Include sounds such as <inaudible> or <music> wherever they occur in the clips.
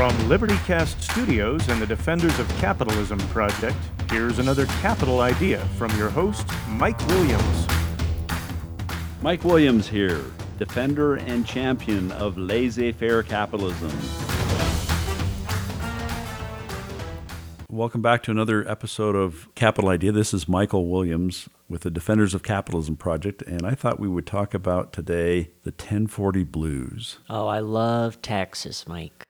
From LibertyCast Studios and the Defenders of Capitalism Project, here's another capital idea from your host, Mike Williams. Mike Williams here, defender and champion of laissez faire capitalism. Welcome back to another episode of Capital Idea. This is Michael Williams with the Defenders of Capitalism Project, and I thought we would talk about today the 1040 blues. Oh, I love taxes, Mike.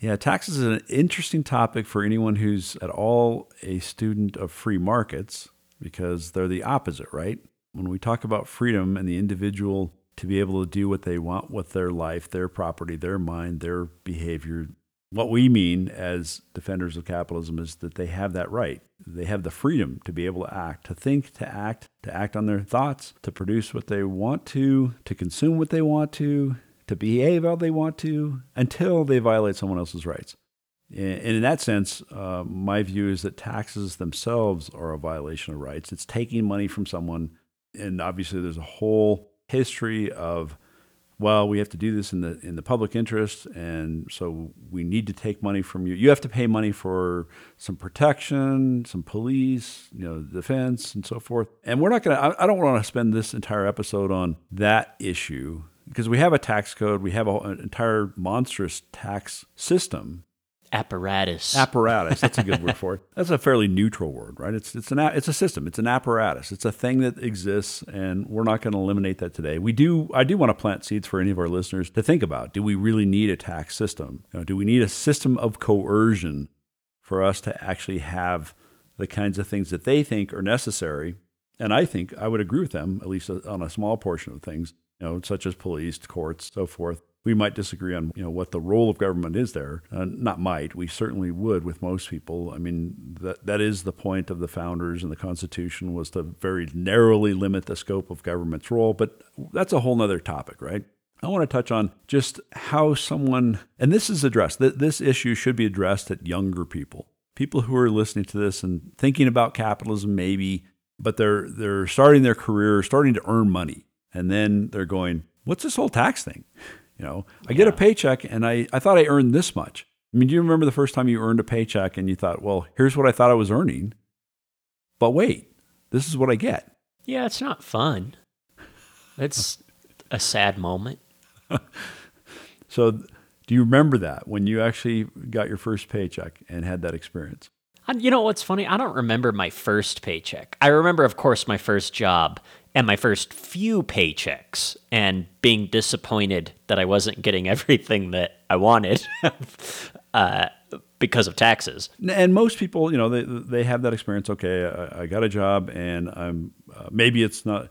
Yeah, taxes is an interesting topic for anyone who's at all a student of free markets because they're the opposite, right? When we talk about freedom and the individual to be able to do what they want with their life, their property, their mind, their behavior, what we mean as defenders of capitalism is that they have that right. They have the freedom to be able to act, to think, to act, to act on their thoughts, to produce what they want to, to consume what they want to, to behave how they want to, until they violate someone else's rights. And in that sense, uh, my view is that taxes themselves are a violation of rights. It's taking money from someone, and obviously there's a whole history of well, we have to do this in the in the public interest, and so we need to take money from you. You have to pay money for some protection, some police, you know, defense, and so forth. And we're not going to. I don't want to spend this entire episode on that issue because we have a tax code, we have a, an entire monstrous tax system apparatus. Apparatus. That's a good <laughs> word for it. That's a fairly neutral word, right? It's it's an it's a system. It's an apparatus. It's a thing that exists, and we're not going to eliminate that today. We do. I do want to plant seeds for any of our listeners to think about. Do we really need a tax system? You know, do we need a system of coercion for us to actually have the kinds of things that they think are necessary? And I think I would agree with them, at least on a small portion of things, you know, such as police, courts, so forth we might disagree on you know what the role of government is there. Uh, not might, we certainly would with most people. I mean that that is the point of the founders and the Constitution was to very narrowly limit the scope of government's role. But that's a whole other topic, right? I want to touch on just how someone, and this is addressed. This issue should be addressed at younger people, people who are listening to this and thinking about capitalism, maybe, but they're they're starting their career, starting to earn money, and then they're going, "What's this whole tax thing?" You know, I get a paycheck and I, I thought I earned this much. I mean, do you remember the first time you earned a paycheck and you thought, well, here's what I thought I was earning, but wait, this is what I get? Yeah, it's not fun. It's a sad moment. <laughs> so, do you remember that when you actually got your first paycheck and had that experience? You know what's funny? I don't remember my first paycheck. I remember, of course, my first job and my first few paychecks and being disappointed that I wasn't getting <laughs> everything that I wanted <laughs> uh, because of taxes. And most people, you know, they they have that experience. Okay, I, I got a job, and I'm uh, maybe it's not,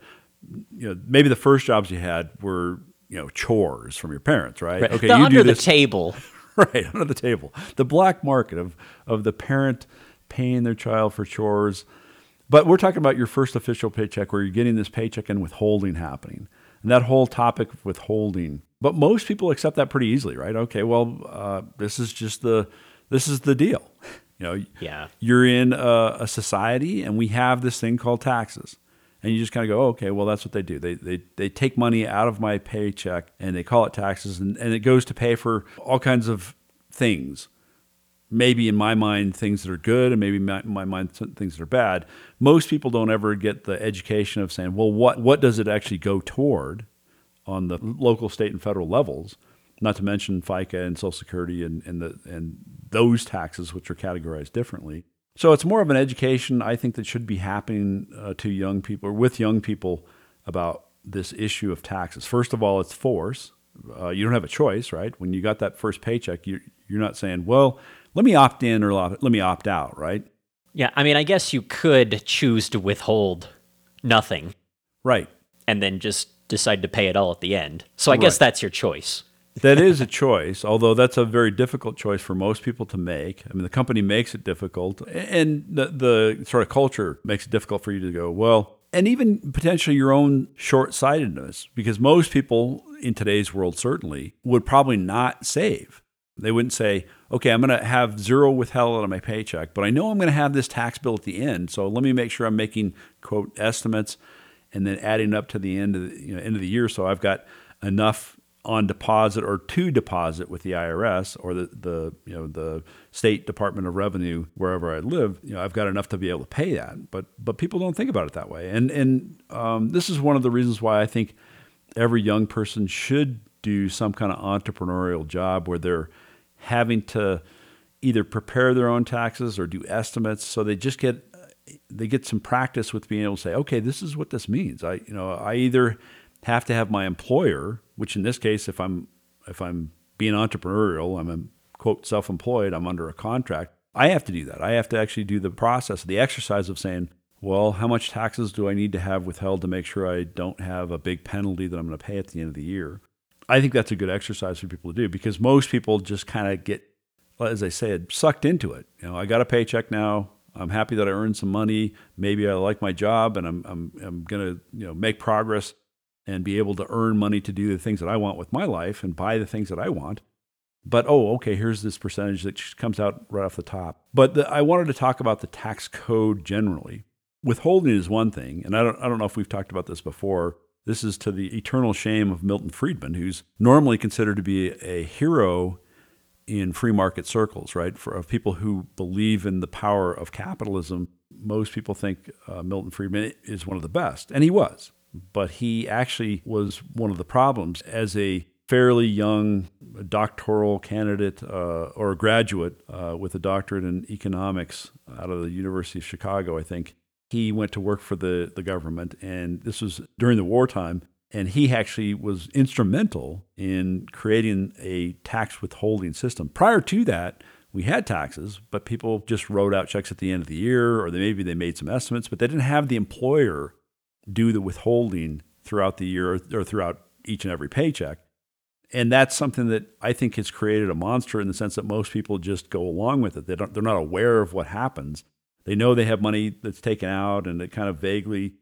you know, maybe the first jobs you had were you know chores from your parents, right? right. Okay, the you under do the table. <laughs> right under the table, the black market of of the parent paying their child for chores but we're talking about your first official paycheck where you're getting this paycheck and withholding happening. And that whole topic of withholding. But most people accept that pretty easily, right? Okay, well, uh, this is just the this is the deal. <laughs> You know, yeah. you're in a, a society and we have this thing called taxes. And you just kind of go, oh, okay, well, that's what they do. They, they, they take money out of my paycheck and they call it taxes, and, and it goes to pay for all kinds of things maybe in my mind things that are good and maybe in my mind things that are bad most people don't ever get the education of saying well what what does it actually go toward on the local state and federal levels not to mention FICA and Social Security and, and, the, and those taxes, which are categorized differently. So it's more of an education, I think, that should be happening uh, to young people or with young people about this issue of taxes. First of all, it's force. Uh, you don't have a choice, right? When you got that first paycheck, you, you're not saying, well, let me opt in or let me opt out, right? Yeah, I mean, I guess you could choose to withhold nothing. Right. And then just decide to pay it all at the end. So I right. guess that's your choice. that is a <laughs> choice, although that's a very difficult choice for most people to make. I mean, the company makes it difficult, and the, the sort of culture makes it difficult for you to go, well, and even potentially your own short sightedness, because most people in today's world certainly would probably not save. They wouldn't say, okay, I'm going to have zero withheld out of my paycheck, but I know I'm going to have this tax bill at the end. So let me make sure I'm making, quote, estimates and then adding up to the end of the, you know, end of the year. So I've got enough on deposit or to deposit with the IRS or the, the you know the state department of revenue wherever I live, you know I've got enough to be able to pay that. But but people don't think about it that way, and and um, this is one of the reasons why I think every young person should do some kind of entrepreneurial job where they're having to either prepare their own taxes or do estimates, so they just get they get some practice with being able to say, okay, this is what this means. I you know I either have to have my employer, which in this case, if I'm if I'm being entrepreneurial, I'm a quote self-employed, I'm under a contract. I have to do that. I have to actually do the process, the exercise of saying, well, how much taxes do I need to have withheld to make sure I don't have a big penalty that I'm going to pay at the end of the year? I think that's a good exercise for people to do because most people just kind of get, as I said, sucked into it. You know, I got a paycheck now. I'm happy that I earned some money. Maybe I like my job and I'm, I'm, I'm going to you know, make progress and be able to earn money to do the things that I want with my life and buy the things that I want. But oh, okay, here's this percentage that comes out right off the top. But the, I wanted to talk about the tax code generally. Withholding is one thing, and I don't, I don't know if we've talked about this before. This is to the eternal shame of Milton Friedman, who's normally considered to be a hero in free market circles, right? For of people who believe in the power of capitalism, most people think uh, Milton Friedman is one of the best, and he was but he actually was one of the problems as a fairly young doctoral candidate uh, or a graduate uh, with a doctorate in economics out of the University of Chicago, I think. He went to work for the, the government, and this was during the wartime. And he actually was instrumental in creating a tax withholding system. Prior to that, we had taxes, but people just wrote out checks at the end of the year, or they, maybe they made some estimates, but they didn't have the employer do the withholding throughout the year or, throughout each and every paycheck. And that's something that I think has created a monster in the sense that most people just go along with it. They don't, they're not aware of what happens. They know they have money that's taken out and it kind of vaguely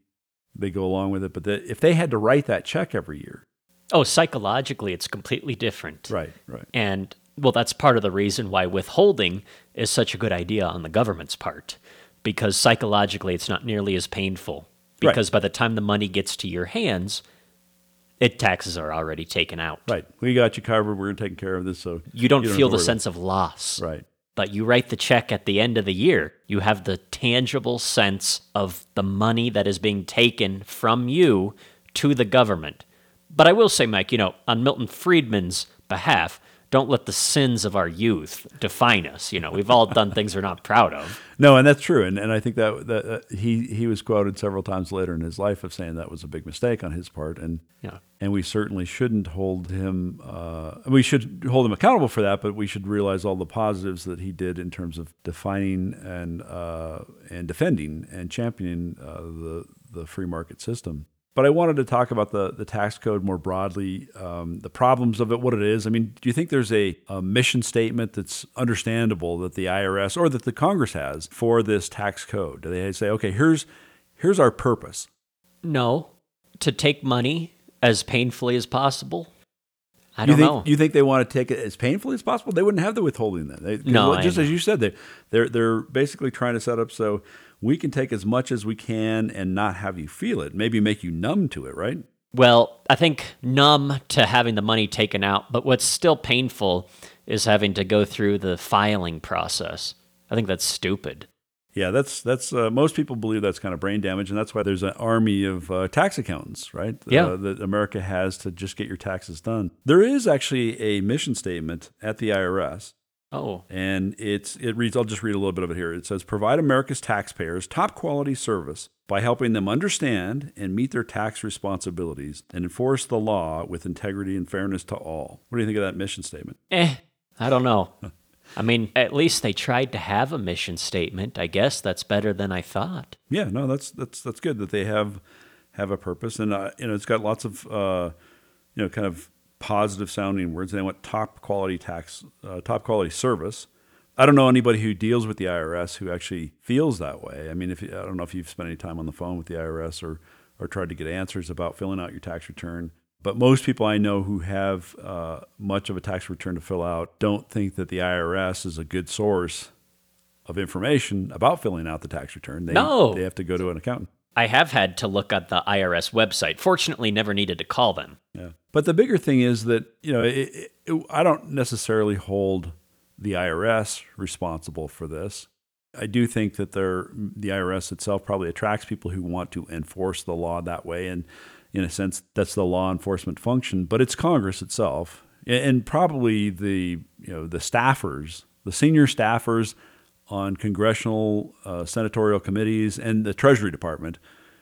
they go along with it. But the, if they had to write that check every year. Oh, psychologically, it's completely different. Right, right. And well, that's part of the reason why withholding is such a good idea on the government's part, because psychologically, it's not nearly as painful because right. by the time the money gets to your hands, it taxes are already taken out. Right. We got you covered. We're taking care of this. So you don't, you don't feel the sense of loss. Right. But you write the check at the end of the year. You have the tangible sense of the money that is being taken from you to the government. But I will say, Mike, you know, on Milton Friedman's behalf, don't let the sins of our youth define us. You know, we've all done things we're not proud of. No, and that's true. And and I think that that uh, he he was quoted several times later in his life of saying that was a big mistake on his part. And yeah. and we certainly shouldn't hold him. Uh, we should hold him accountable for that, but we should realize all the positives that he did in terms of defining and uh, and defending and championing uh, the the free market system. But I wanted to talk about the, the tax code more broadly, um, the problems of it, what it is. I mean, do you think there's a, a mission statement that's understandable that the IRS or that the Congress has for this tax code? Do they say, okay, here's here's our purpose? No, to take money as painfully as possible. I don't think, know. You think they want to take it as painfully as possible? They wouldn't have the withholding then. They, no, just as you said, they they're they're basically trying to set up so we can take as much as we can and not have you feel it, maybe make you numb to it, right? Well, I think numb to having the money taken out, but what's still painful is having to go through the filing process. I think that's stupid. Yeah, that's that's uh, most people believe that's kind of brain damage, and that's why there's an army of uh, tax accountants, right? Yeah. Uh, that America has to just get your taxes done. There is actually a mission statement at the IRS Oh. And it's it reads I'll just read a little bit of it here. It says provide America's taxpayers top quality service by helping them understand and meet their tax responsibilities and enforce the law with integrity and fairness to all. What do you think of that mission statement? Eh, I don't know. <laughs> I mean, at least they tried to have a mission statement. I guess that's better than I thought. Yeah, no, that's that's that's good that they have have a purpose, and uh, you know, it's got lots of uh, you know, kind of positive sounding words. They want top quality tax, uh, top quality service. I don't know anybody who deals with the IRS who actually feels that way. I mean, if I don't know if you've spent any time on the phone with the IRS or or tried to get answers about filling out your tax return. But most people I know who have uh, much of a tax return to fill out don't think that the IRS is a good source of information about filling out the tax return. They, no. they have to go to an accountant. I have had to look at the IRS website. Fortunately, never needed to call them. Yeah. But the bigger thing is that, you know, it, it, I don't necessarily hold the IRS responsible for this. I do think that the IRS itself probably attracts people who want to enforce the law that way. And in a sense, that's the law enforcement function. But it's Congress itself and probably the, you know, the staffers, the senior staffers on congressional, uh, senatorial committees and the Treasury Department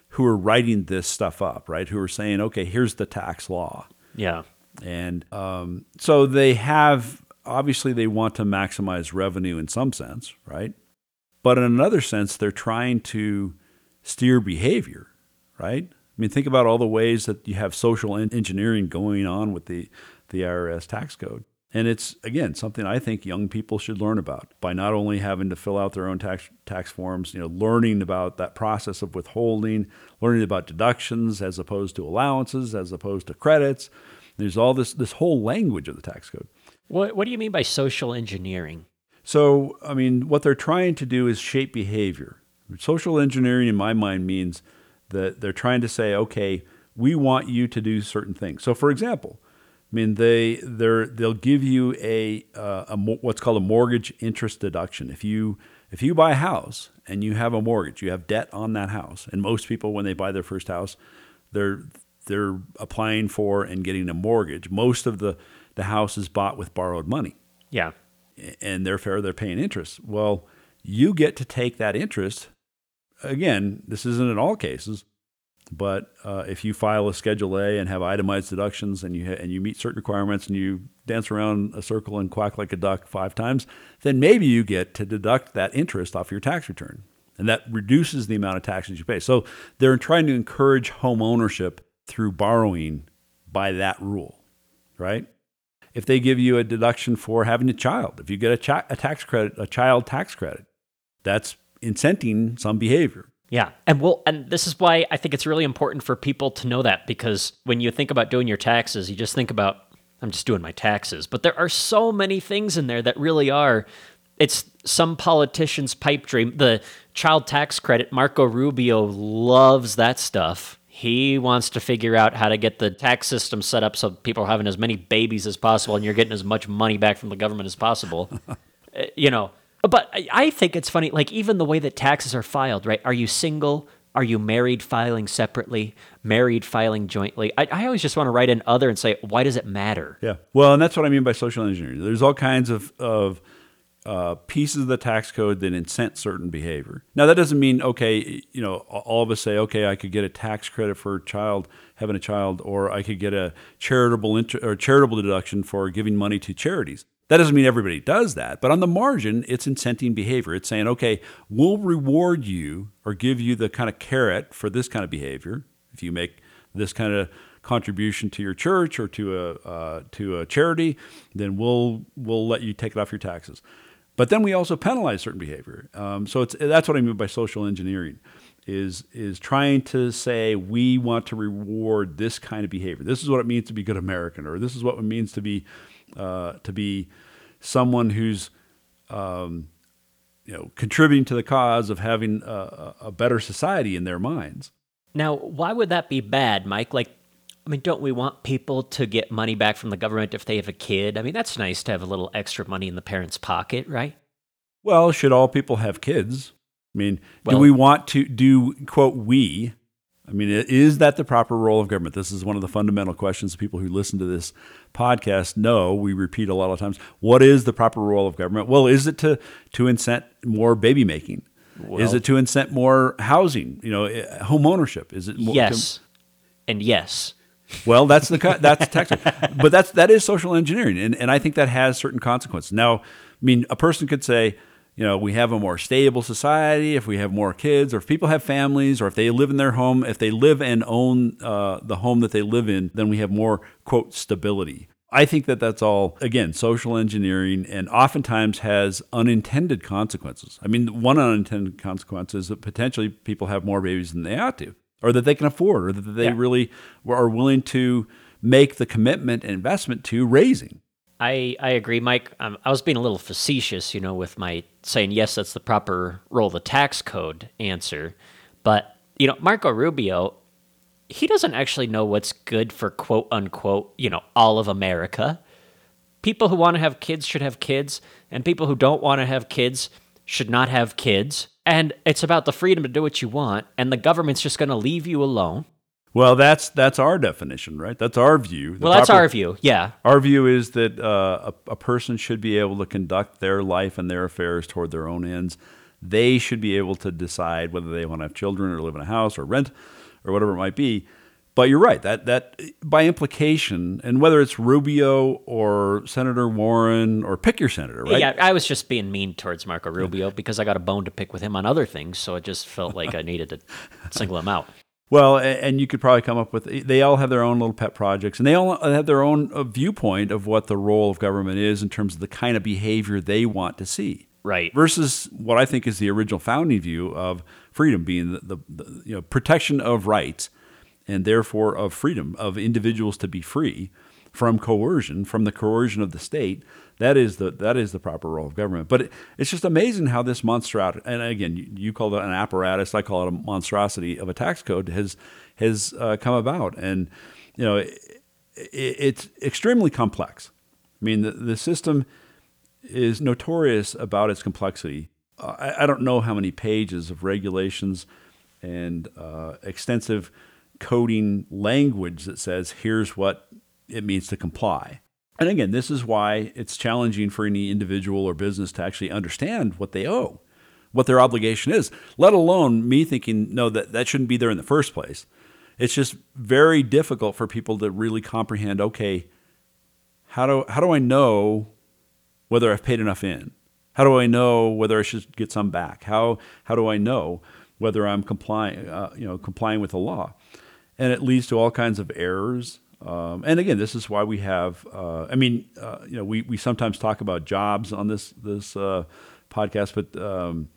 who are writing this stuff up, right? Who are saying, okay, here's the tax law. Yeah. And um, so they have, obviously, they want to maximize revenue in some sense, right? But in another sense, they're trying to steer behavior, right? I mean, think about all the ways that you have social engineering going on with the, the IRS tax code. And it's, again, something I think young people should learn about by not only having to fill out their own tax, tax forms, you know, learning about that process of withholding, learning about deductions as opposed to allowances, as opposed to credits. There's all this, this whole language of the tax code. What, what do you mean by social engineering? So, I mean, what they're trying to do is shape behavior. Social engineering, in my mind, means that they're trying to say, okay, we want you to do certain things. So, for example, I mean, they they they'll give you a, uh, a what's called a mortgage interest deduction. If you if you buy a house and you have a mortgage, you have debt on that house, and most people when they buy their first house, they're they're applying for and getting a mortgage. Most of the the house is bought with borrowed money. Yeah, and therefore they're paying interest. Well, you get to take that interest. Again, this isn't in all cases, but uh, if you file a Schedule A and have itemized deductions and you ha- and you meet certain requirements and you dance around a circle and quack like a duck five times, then maybe you get to deduct that interest off your tax return, and that reduces the amount of taxes you pay. So they're trying to encourage home ownership through borrowing by that rule, right? If they give you a deduction for having a child, if you get a, a tax credit, a child tax credit, that's incenting some behavior. Yeah. And well, and this is why I think it's really important for people to know that because when you think about doing your taxes, you just think about, I'm just doing my taxes. But there are so many things in there that really are. It's some politician's pipe dream. The child tax credit, Marco Rubio loves that stuff. He wants to figure out how to get the tax system set up so people are having as many babies as possible and you're getting as much money back from the government as possible. <laughs> Uh, you know, but I think it's funny, like even the way that taxes are filed, right? Are you single? Are you married filing separately? Married filing jointly? I, I always just want to write in other and say, why does it matter? Yeah. Well, and that's what I mean by social engineering. There's all kinds of, of uh, pieces of the tax code that incent certain behavior. Now, that doesn't mean, okay, you know, all of us say, okay, I could get a tax credit for a child, having a child, or I could get a charitable inter- or charitable deduction for giving money to charities. That doesn't mean everybody does that, but on the margin, it's incenting behavior. It's saying, okay, we'll reward you or give you the kind of carrot for this kind of behavior if you make this kind of contribution to your church or to a uh, to a charity, then we'll we'll let you take it off your taxes. But then we also penalize certain behavior. Um, so it's that's what I mean by social engineering, is is trying to say we want to reward this kind of behavior. This is what it means to be good American, or this is what it means to be uh, to be someone who's um, you know contributing to the cause of having a, a better society in their minds. Now, why would that be bad, Mike? Like, I mean, don't we want people to get money back from the government if they have a kid? I mean, that's nice to have a little extra money in the parent's pocket, right? Well, should all people have kids? I mean, well, do we want to do quote we I mean, is that the proper role of government? This is one of the fundamental questions people who listen to this podcast know. We repeat a lot of times. What is the proper role of government? Well, is it to to incent more baby making? Well, is it to incent more housing? You know, eh, home ownership. Is it more, yes, to, and yes. Well, that's the <laughs> that's tax, but that's that is social engineering, and and I think that has certain consequences. Now, I mean, a person could say you know, we have a more stable society, if we have more kids, or if people have families, or if they live in their home, if they live and own uh, the home that they live in, then we have more, quote, stability. I think that that's all, again, social engineering and oftentimes has unintended consequences. I mean, one unintended consequence is that potentially people have more babies than they ought to, or that they can afford, or that they yeah. really are willing to make the commitment and investment to raising. I, I agree, Mike. Um, I was being a little facetious, you know, with my saying, yes, that's the proper role the tax code answer. But, you know, Marco Rubio, he doesn't actually know what's good for quote unquote, you know, all of America. People who want to have kids should have kids, and people who don't want to have kids should not have kids. And it's about the freedom to do what you want, and the government's just going to leave you alone. Well, that's that's our definition, right? That's our view. The well, that's proper, our view. Yeah. Our view is that uh, a, a person should be able to conduct their life and their affairs toward their own ends. They should be able to decide whether they want to have children or live in a house or rent or whatever it might be. But you're right that that by implication, and whether it's Rubio or Senator Warren or pick your senator, right? Yeah, I was just being mean towards Marco Rubio because I got a bone to pick with him on other things, so it just felt like I needed to single him out. Well, and you could probably come up with. They all have their own little pet projects, and they all have their own uh, viewpoint of what the role of government is in terms of the kind of behavior they want to see. Right. Versus what I think is the original founding view of freedom being the, the, the you know protection of rights, and therefore of freedom of individuals to be free from coercion, from the coercion of the state that is the that is the proper role of government. But it, it's just amazing how this monstrosity, and again, you, you call it an apparatus, I call it a monstrosity of a tax code, has has uh, come about, and you know, it, it, it's extremely complex. I mean, the, the system is notorious about its complexity. I, I, don't know how many pages of regulations and uh, extensive coding language that says here's what it means to comply. And again, this is why it's challenging for any individual or business to actually understand what they owe, what their obligation is, let alone me thinking, no, that, that shouldn't be there in the first place. It's just very difficult for people to really comprehend, okay, how do, how do I know whether I've paid enough in? How do I know whether I should get some back? How, how do I know whether I'm complying, uh, you know, complying with the law? And it leads to all kinds of errors um, and again, this is why we have. Uh, I mean, uh, you know, we, we sometimes talk about jobs on this this uh, podcast, but um,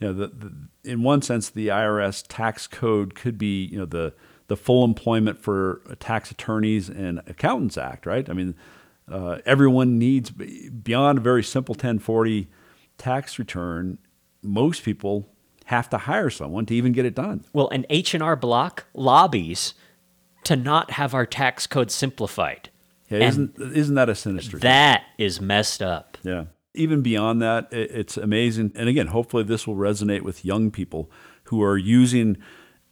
you know, the, the, in one sense, the IRS tax code could be you know the the full employment for tax attorneys and accountants act, right? I mean, uh, everyone needs beyond a very simple 1040 tax return. Most people have to hire someone to even get it done. Well, an H and R Block lobbies to not have our tax code simplified. Yeah, isn't isn't that a sinister? That thing? is messed up. Yeah. Even beyond that, it's amazing. And again, hopefully this will resonate with young people who are using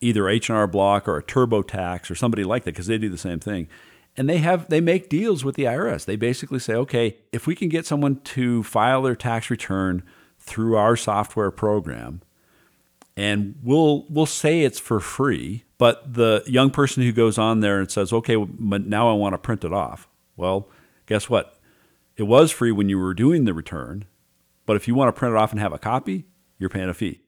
either H&R Block or a TurboTax or somebody like that because they do the same thing. And they have they make deals with the IRS. They basically say, "Okay, if we can get someone to file their tax return through our software program, and we'll we'll say it's for free, but the young person who goes on there and says, "Okay, but now I want to print it off." Well, guess what? It was free when you were doing the return, but if you want to print it off and have a copy, you're paying a fee.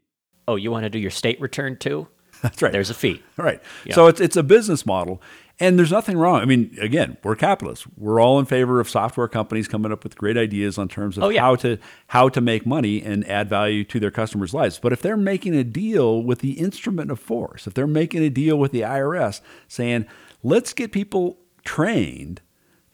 Oh, you want to do your state return too? <laughs> That's right. There's a fee. <laughs> Right. Yeah. So it's it's a business model, and there's nothing wrong. I mean, again, we're capitalists. We're all in favor of software companies coming up with great ideas on terms of oh, yeah. how to how to make money and add value to their customers' lives. But if they're making a deal with the instrument of force, if they're making a deal with the IRS saying, "Let's get people trained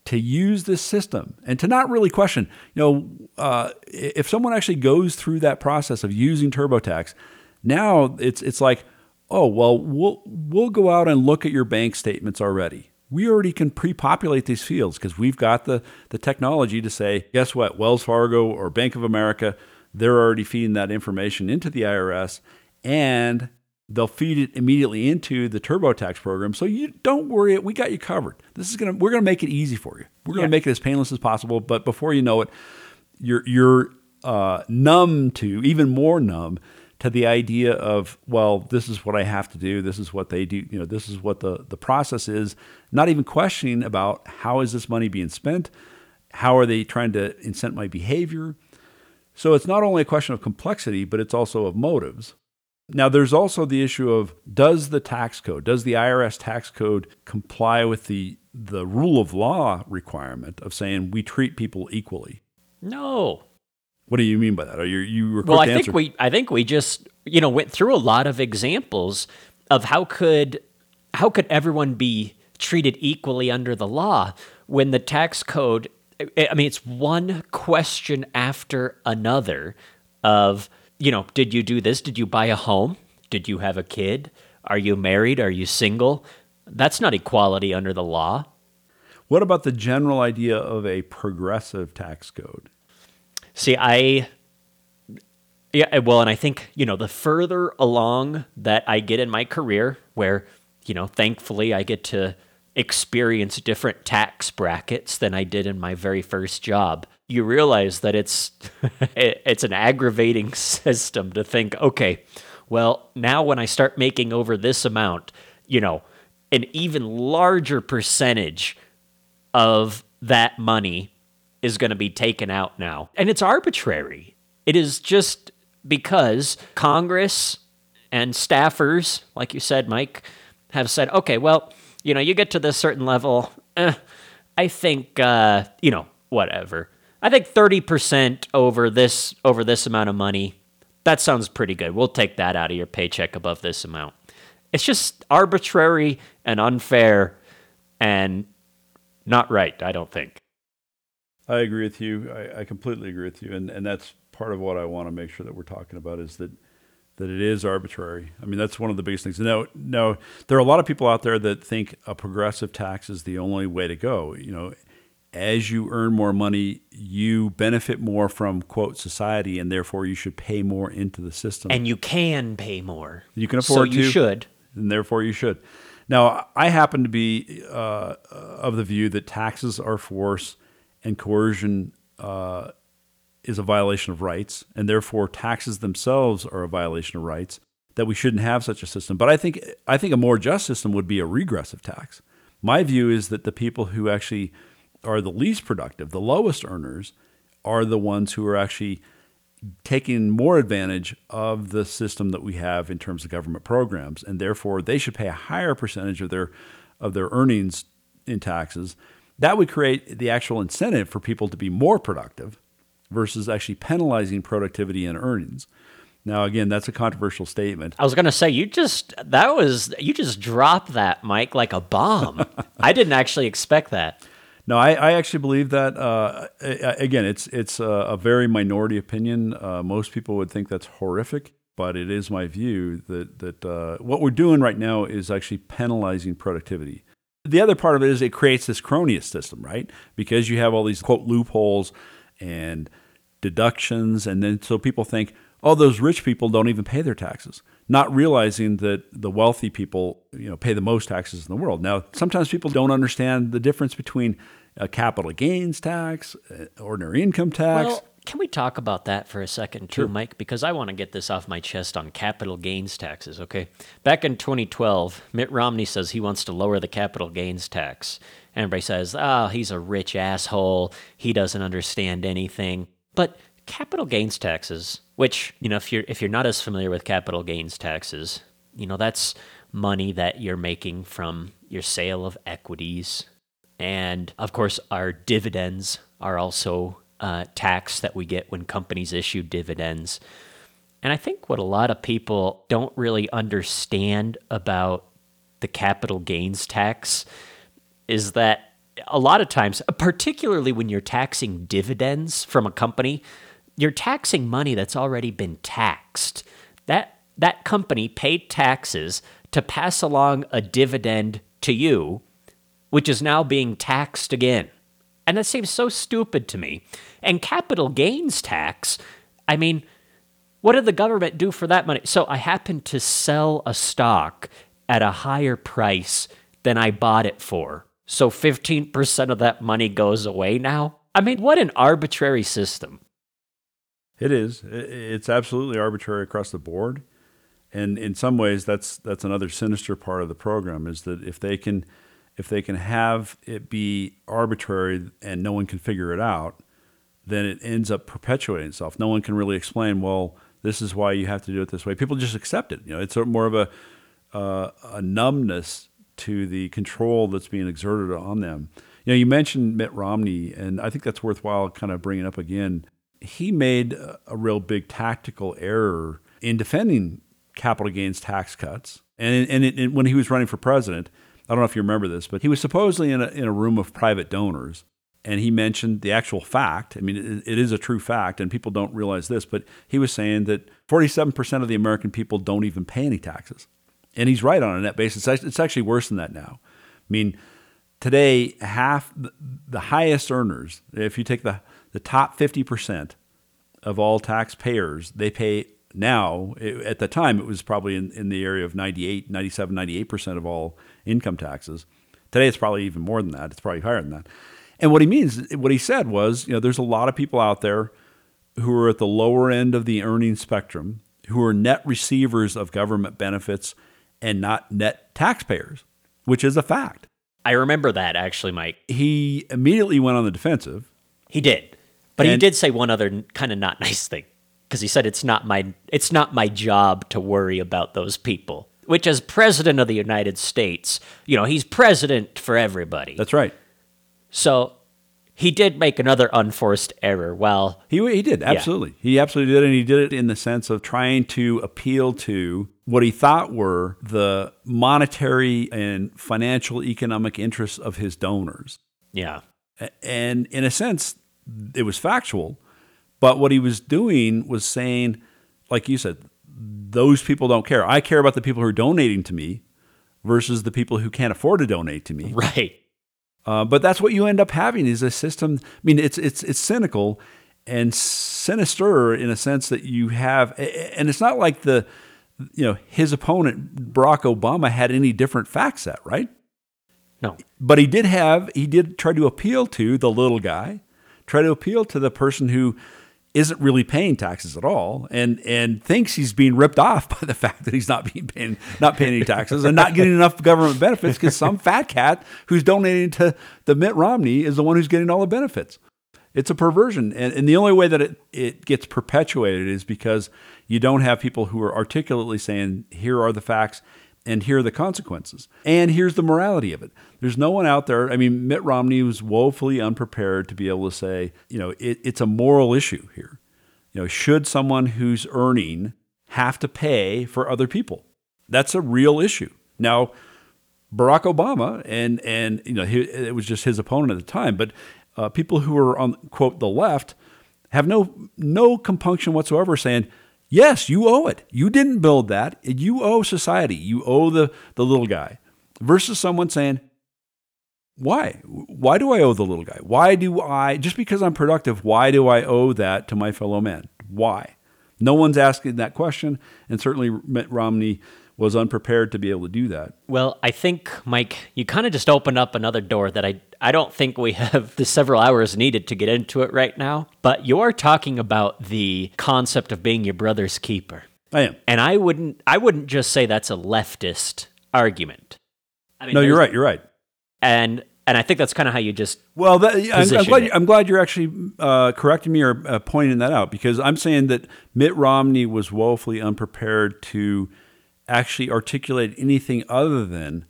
to use this system and to not really question, you know, uh, if someone actually goes through that process of using TurboTax, now it's it's like oh, well, we'll, we'll go out and look at your bank statements already. We already can pre populate these fields because we've got the, the technology to say, guess what, Wells Fargo or Bank of America, they're already feeding that information into the IRS and they'll feed it immediately into the TurboTax program. So you don't worry, we got you covered. This is gonna we're gonna make it easy for you. We're gonna make it as painless as possible. But before you know it, you're you're uh, numb to even more numb to the idea of well this is what i have to do this is what they do you know this is what the, the process is not even questioning about how is this money being spent how are they trying to incent my behavior. So it's not only a question of complexity but it's also of motives. Now there's also the issue of does the tax code does the irs tax code comply with the the rule of law requirement of saying we treat people equally? No what do you mean by that? Are you you were well? I think we I think we just you know went through a lot of examples of how could how could everyone be treated equally under the law when the tax code I mean it's one question after another of you know did you do this did you buy a home did you have a kid are you married are you single That's not equality under the law. What about the general idea of a progressive tax code? See, I yeah, well, and I think, you know, the further along that I get in my career where, you know, thankfully I get to experience different tax brackets than I did in my very first job, you realize that it's <laughs> it's an aggravating <laughs> system to think, okay, well, now when I start making over this amount, you know, an even larger percentage of that money is going to be taken out now. And it's arbitrary. It is just because Congress and staffers, like you said, Mike, have said, okay, well, you know, you get to this certain level, eh, I think, uh, you know, whatever. I think 30% over this over this amount of money, that sounds pretty good. We'll take that out of your paycheck above this amount. It's just arbitrary and unfair and not right, I don't think. I agree with you. I, I completely agree with you. And, and that's part of what I want to make sure that we're talking about is that that it is arbitrary. I mean, that's one of the biggest things. Now, now there are a lot of people out there that think a progressive tax is the only way to go. You know, as you earn more money, you benefit more from quote society, and therefore you should pay more into the system. And you can pay more. You can afford so you to. should. And therefore you should. Now, I happen to be uh, of the view that taxes are force and coercion uh, is a violation of rights, and therefore taxes themselves are a violation of rights. That we shouldn't have such a system. But I think I think a more just system would be a regressive tax. My view is that the people who actually are the least productive, the lowest earners, are the ones who are actually taking more advantage of the system that we have in terms of government programs, and therefore they should pay a higher percentage of their of their earnings in taxes. That would create the actual incentive for people to be more productive versus actually penalizing productivity and earnings. Now, again, that's a controversial statement. I was going to say you just that was you just dropped that Mike like a bomb. <laughs> I didn't actually expect that. No, I, I actually believe that. Uh, again, it's it's a, a very minority opinion. Uh, most people would think that's horrific, but it is my view that that uh, what we're doing right now is actually penalizing productivity. The other part of it is it creates this cronyist system, right? Because you have all these quote loopholes and deductions. And then so people think, oh, those rich people don't even pay their taxes, not realizing that the wealthy people, you know, pay the most taxes in the world. Now, sometimes people don't understand the difference between a capital gains tax, uh, ordinary income tax. Well, can we talk about that for a second too, sure. Mike? Because I want to get this off my chest on capital gains taxes, okay? Back in 2012, Mitt Romney says he wants to lower the capital gains tax. Everybody says, oh, he's a rich asshole. He doesn't understand anything. But capital gains taxes, which, you know, if you're if you're not as familiar with capital gains taxes, you know, that's money that you're making from your sale of equities. And of course, our dividends are also uh, tax that we get when companies issue dividends. And I think what a lot of people don't really understand about the capital gains tax is that a lot of times, particularly when you're taxing dividends from a company, you're taxing money that's already been taxed. That that company paid taxes to pass along a dividend to you, which is now being taxed again. And that seems so stupid to me. And capital gains tax, I mean, what did the government do for that money? So I happened to sell a stock at a higher price than I bought it for. So 15% of that money goes away now? I mean, what an arbitrary system. It is. It's absolutely arbitrary across the board. And in some ways that's that's another sinister part of the program is that if they can if they can have it be arbitrary and no one can figure it out, then it ends up perpetuating itself. No one can really explain, well, this is why you have to do it this way. People just accept it. You know, it's more of a uh, a numbness to the control that's being exerted on them. You know, you mentioned Mitt Romney, and I think that's worthwhile kind of bringing up again. He made a real big tactical error in defending capital gains tax cuts. And, and, it, and when he was running for president, I don't know if you remember this, but he was supposedly in a, in a room of private donors. And he mentioned the actual fact. I mean, it, it is a true fact, and people don't realize this, but he was saying that 47% of the American people don't even pay any taxes. And he's right on a net basis. It's actually worse than that now. I mean, today, half the highest earners, if you take the, the top 50% of all taxpayers, they pay now, at the time, it was probably in, in the area of 98, 97, 98% of all income taxes. Today, it's probably even more than that. It's probably higher than that. And what he means, what he said was, you know, there's a lot of people out there who are at the lower end of the earning spectrum, who are net receivers of government benefits and not net taxpayers, which is a fact. I remember that actually, Mike. He immediately went on the defensive. He did. But and, he did say one other kind of not <laughs> nice thing because he said it's not my it's not my job to worry about those people. Which as president of the United States, you know, he's president for everybody. That's right. So he did make another unforced error. Well, he he did absolutely. Yeah. He absolutely did, and he did it in the sense of trying to appeal to what he thought were the monetary and financial economic interests of his donors. Yeah, and in a sense, it was factual, but what he was doing was saying, like you said, those people don't care. I care about the people who are donating to me versus the people who can't afford to donate to me. Right. Uh, but that's what you end up having is a system. I mean, it's it's it's cynical and sinister in a sense that you have, and it's not like the you know his opponent Barack Obama had any different fact set, right? No, but he did have he did try to appeal to the little guy, try to appeal to the person who isn't really paying taxes at all and and thinks he's being ripped off <laughs> by the fact that he's not being paying not paying any taxes and not getting enough government benefits because some fat cat who's donating to the Mitt Romney is the one who's getting all the benefits. It's a perversion. And, and the only way that it, it gets perpetuated is because you don't have people who are articulately saying, here are the facts and here are the consequences. And here's the morality of it. There's no one out there. I mean, Mitt Romney was woefully unprepared to be able to say, you know, it, it's a moral issue here. You know, should someone who's earning have to pay for other people? That's a real issue. Now, Barack Obama and and you know he, it was just his opponent at the time, but uh, people who are on quote the left have no no compunction whatsoever saying Yes, you owe it. You didn't build that. You owe society. You owe the, the little guy. Versus someone saying, why? Why do I owe the little guy? Why do I, just because I'm productive, why do I owe that to my fellow man? Why? No one's asking that question. And certainly Mitt Romney was unprepared to be able to do that. Well, I think, Mike, you kind of just opened up another door that I, I don't think we <laughs> have the several hours needed to get into it right now. But you're talking about the concept of being your brother's keeper. I am. And I wouldn't I wouldn't just say that's a leftist argument. I mean, no, you're right. You're right. And and I think that's kind of how you just well. That, I'm, I'm, glad. I'm glad you're actually uh, correcting me or uh, pointing that out because I'm saying that Mitt Romney was woefully unprepared to actually articulate anything other than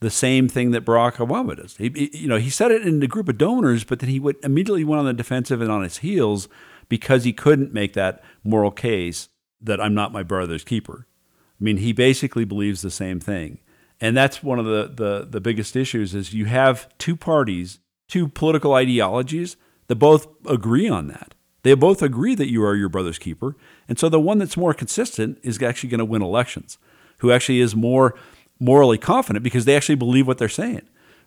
the same thing that Barack Obama does. He, you know, he said it in the group of donors, but then he went, immediately went on the defensive and on his heels because he couldn't make that moral case that I'm not my brother's keeper. I mean, he basically believes the same thing. And that's one of the, the, the biggest issues is you have two parties, two political ideologies that both agree on that. They both agree that you are your brother's keeper. And so the one that's more consistent is actually going to win elections who actually is more morally confident because they actually believe what they're saying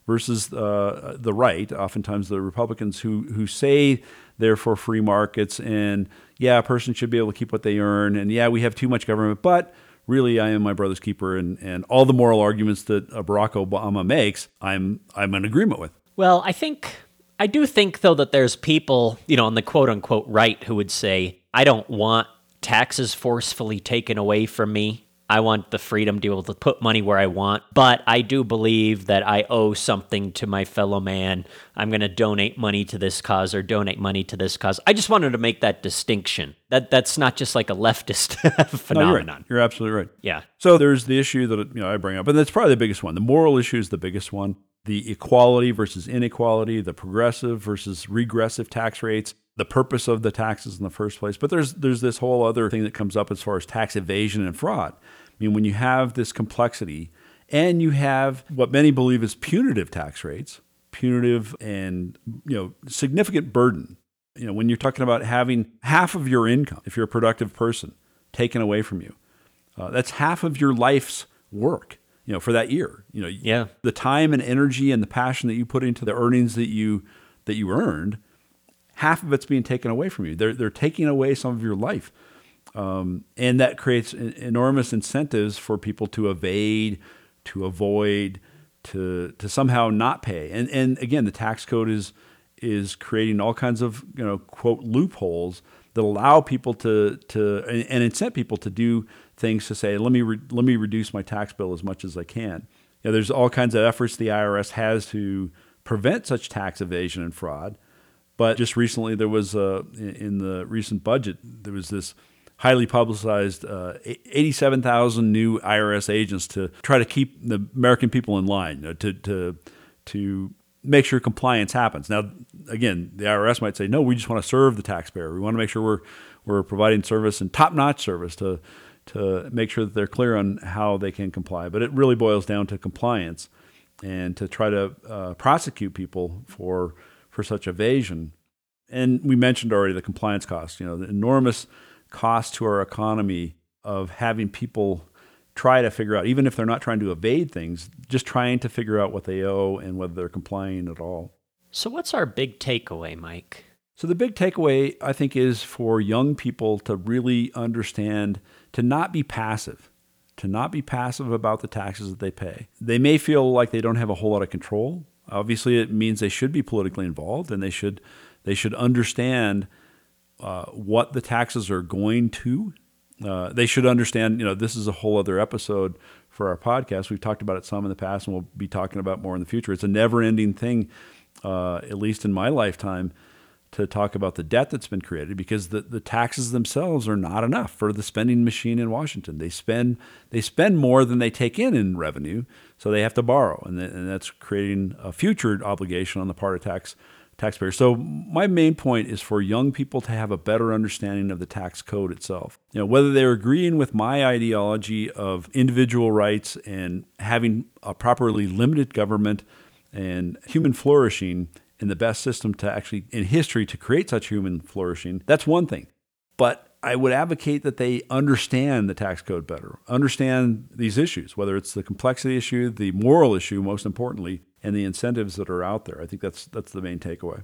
versus uh, the right, oftentimes the Republicans who, who say they're for free markets and, yeah, a person should be able to keep what they earn. And, yeah, we have too much government, but really I am my brother's keeper. And, and all the moral arguments that Barack Obama makes, I'm, I'm in agreement with. Well, I think, I do think, though, that there's people, you know, on the quote unquote right who would say, I don't want taxes forcefully taken away from me. I want the freedom to be able to put money where I want, but I do believe that I owe something to my fellow man. I'm going to donate money to this cause or donate money to this cause. I just wanted to make that distinction. That that's not just like a leftist phenomenon. <laughs> No, you're, right. you're absolutely right. Yeah. So there's the issue that you know I bring up, and that's probably the biggest one. The moral issue is the biggest one. The equality versus inequality, the progressive versus regressive tax rates the purpose of the taxes in the first place. But there's there's this whole other thing that comes up as far as tax evasion and fraud. I mean, when you have this complexity and you have what many believe is punitive tax rates, punitive and you know significant burden. You know, when you're talking about having half of your income, if you're a productive person, taken away from you, uh, that's half of your life's work, you know, for that year. You know, Yeah. the time and energy and the passion that you put into the earnings that you that you earned, half of it's being taken away from you. They're they're taking away some of your life, um, and that creates enormous incentives for people to evade, to avoid, to to somehow not pay. And and again, the tax code is is creating all kinds of you know quote loopholes that allow people to to and, and incent people to do things to say let me re, let me reduce my tax bill as much as I can. You know, there's all kinds of efforts the IRS has to prevent such tax evasion and fraud. But just recently, there was uh, in the recent budget there was this highly publicized uh, 87,000 new IRS agents to try to keep the American people in line, know, to to to make sure compliance happens. Now, again, the IRS might say, no, we just want to serve the taxpayer. We want to make sure we're we're providing service and top-notch service to to make sure that they're clear on how they can comply. But it really boils down to compliance and to try to uh, prosecute people for for such evasion. And we mentioned already the compliance costs. You know, the enormous cost to our economy of having people try to figure out, even if they're not trying to evade things, just trying to figure out what they owe and whether they're complying at all. So, what's our big takeaway, Mike? So the big takeaway, I think, is for young people to really understand to not be passive, to not be passive about the taxes that they pay. They may feel like they don't have a whole lot of control. Obviously, it means they should be politically involved and they should they should understand uh, what the taxes are going to. Uh, they should understand. You know, this is a whole other episode for our podcast. We've talked about it some in the past, and we'll be talking about more in the future. It's a never-ending thing, uh, at least in my lifetime to talk about the debt that's been created because the, the taxes themselves are not enough for the spending machine in Washington. They spend they spend more than they take in in revenue, so they have to borrow, and, th- and that's creating a future obligation on the part of tax taxpayers. So my main point is for young people to have a better understanding of the tax code itself. You know, whether they're agreeing with my ideology of individual rights and having a properly limited government and human flourishing in the best system to actually in history to create such human flourishing that's one thing. But i would advocate that they understand the tax code better understand these issues whether it's the complexity issue the moral issue most importantly and the incentives that are out there. I think that's that's the main takeaway